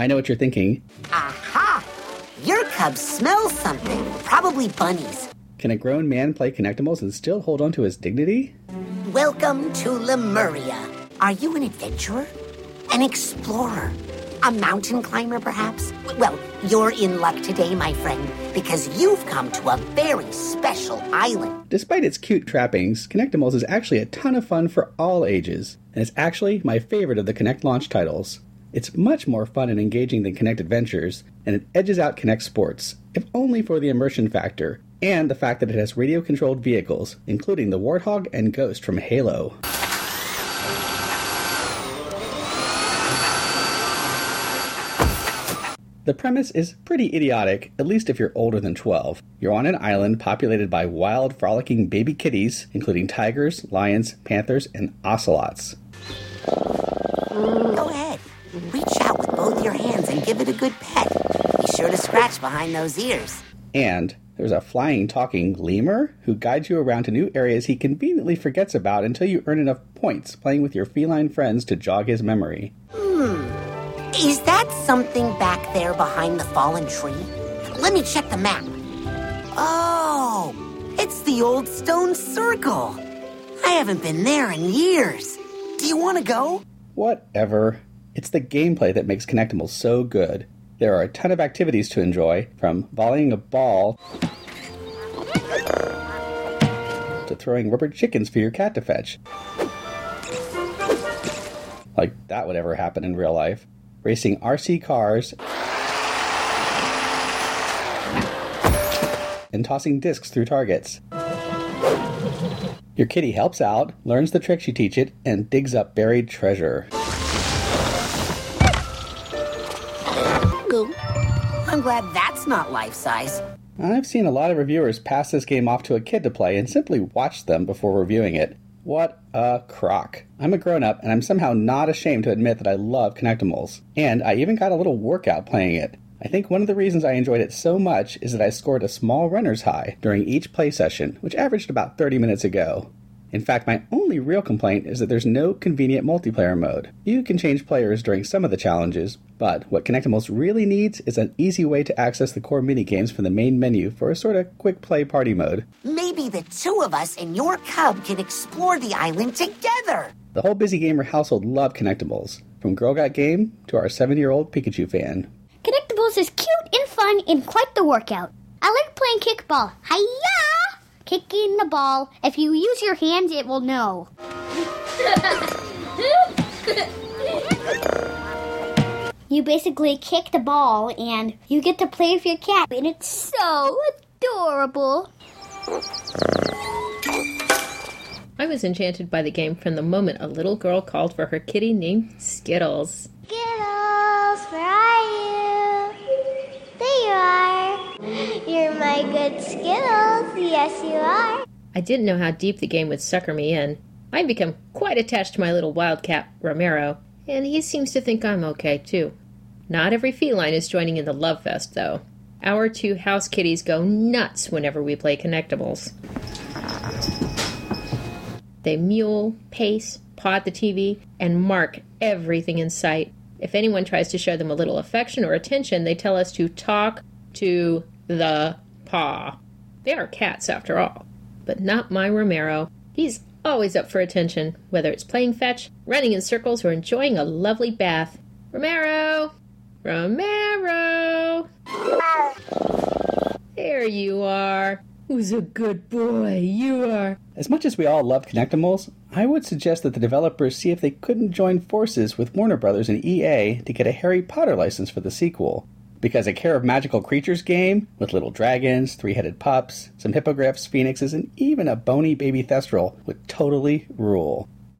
I know what you're thinking. Aha! Your cub smells something. Probably bunnies. Can a grown man play Kinectimals and still hold on to his dignity? Welcome to Lemuria. Are you an adventurer? An explorer? A mountain climber, perhaps? Well, you're in luck today, my friend, because you've come to a very special island. Despite its cute trappings, Kinectimals is actually a ton of fun for all ages, and it's actually my favorite of the Kinect launch titles. It's much more fun and engaging than Kinect Adventures, and it edges out Kinect Sports, if only for the immersion factor, and the fact that it has radio controlled vehicles, including the Warthog and Ghost from Halo. The premise is pretty idiotic, at least if you're older than 12. You're on an island populated by wild, frolicking baby kitties, including tigers, lions, panthers, and ocelots. Go ahead. Reach out with both your hands and give it a good pet. Be sure to scratch behind those ears. And there's a flying, talking lemur who guides you around to new areas he conveniently forgets about until you earn enough points playing with your feline friends to jog his memory. Hmm. Is that something back there behind the fallen tree? Let me check the map. Oh, it's the old stone circle. I haven't been there in years. Do you want to go? Whatever. It's the gameplay that makes Kinectimals so good. There are a ton of activities to enjoy, from volleying a ball to throwing rubber chickens for your cat to fetch. Like that would ever happen in real life. Racing RC cars and tossing discs through targets. Your kitty helps out, learns the tricks you teach it, and digs up buried treasure. I'm glad that's not life size. I've seen a lot of reviewers pass this game off to a kid to play and simply watch them before reviewing it. What a crock. I'm a grown up and I'm somehow not ashamed to admit that I love Kinectimals. And I even got a little workout playing it. I think one of the reasons I enjoyed it so much is that I scored a small runner's high during each play session, which averaged about 30 minutes ago. In fact, my only real complaint is that there's no convenient multiplayer mode. You can change players during some of the challenges, but what Kinectimals really needs is an easy way to access the core minigames from the main menu for a sort of quick play party mode. Maybe the two of us and your cub can explore the island together. The whole Busy Gamer household love Kinectimals, from Girl Got Game to our 7 year old Pikachu fan. Connectables is cute and fun and quite the workout. I like playing kickball. Hiya! Kicking the ball. If you use your hands, it will know. you basically kick the ball and you get to play with your cat, and it's so adorable. I was enchanted by the game from the moment a little girl called for her kitty named Skittles. You're my good Skittles. Yes, you are. I didn't know how deep the game would sucker me in. I've become quite attached to my little wildcat, Romero, and he seems to think I'm okay too. Not every feline is joining in the love fest, though. Our two house kitties go nuts whenever we play Connectables. They mewl, pace, paw at the TV, and mark everything in sight. If anyone tries to show them a little affection or attention, they tell us to talk to the paw. They are cats, after all. But not my Romero. He's always up for attention, whether it's playing fetch, running in circles, or enjoying a lovely bath. Romero! Romero! There you are. Who's a good boy? You are. As much as we all love Kinectimals, I would suggest that the developers see if they couldn't join forces with Warner Brothers and EA to get a Harry Potter license for the sequel. Because a Care of Magical Creatures game, with little dragons, three headed pups, some hippogriffs, phoenixes, and even a bony baby thestral, would totally rule.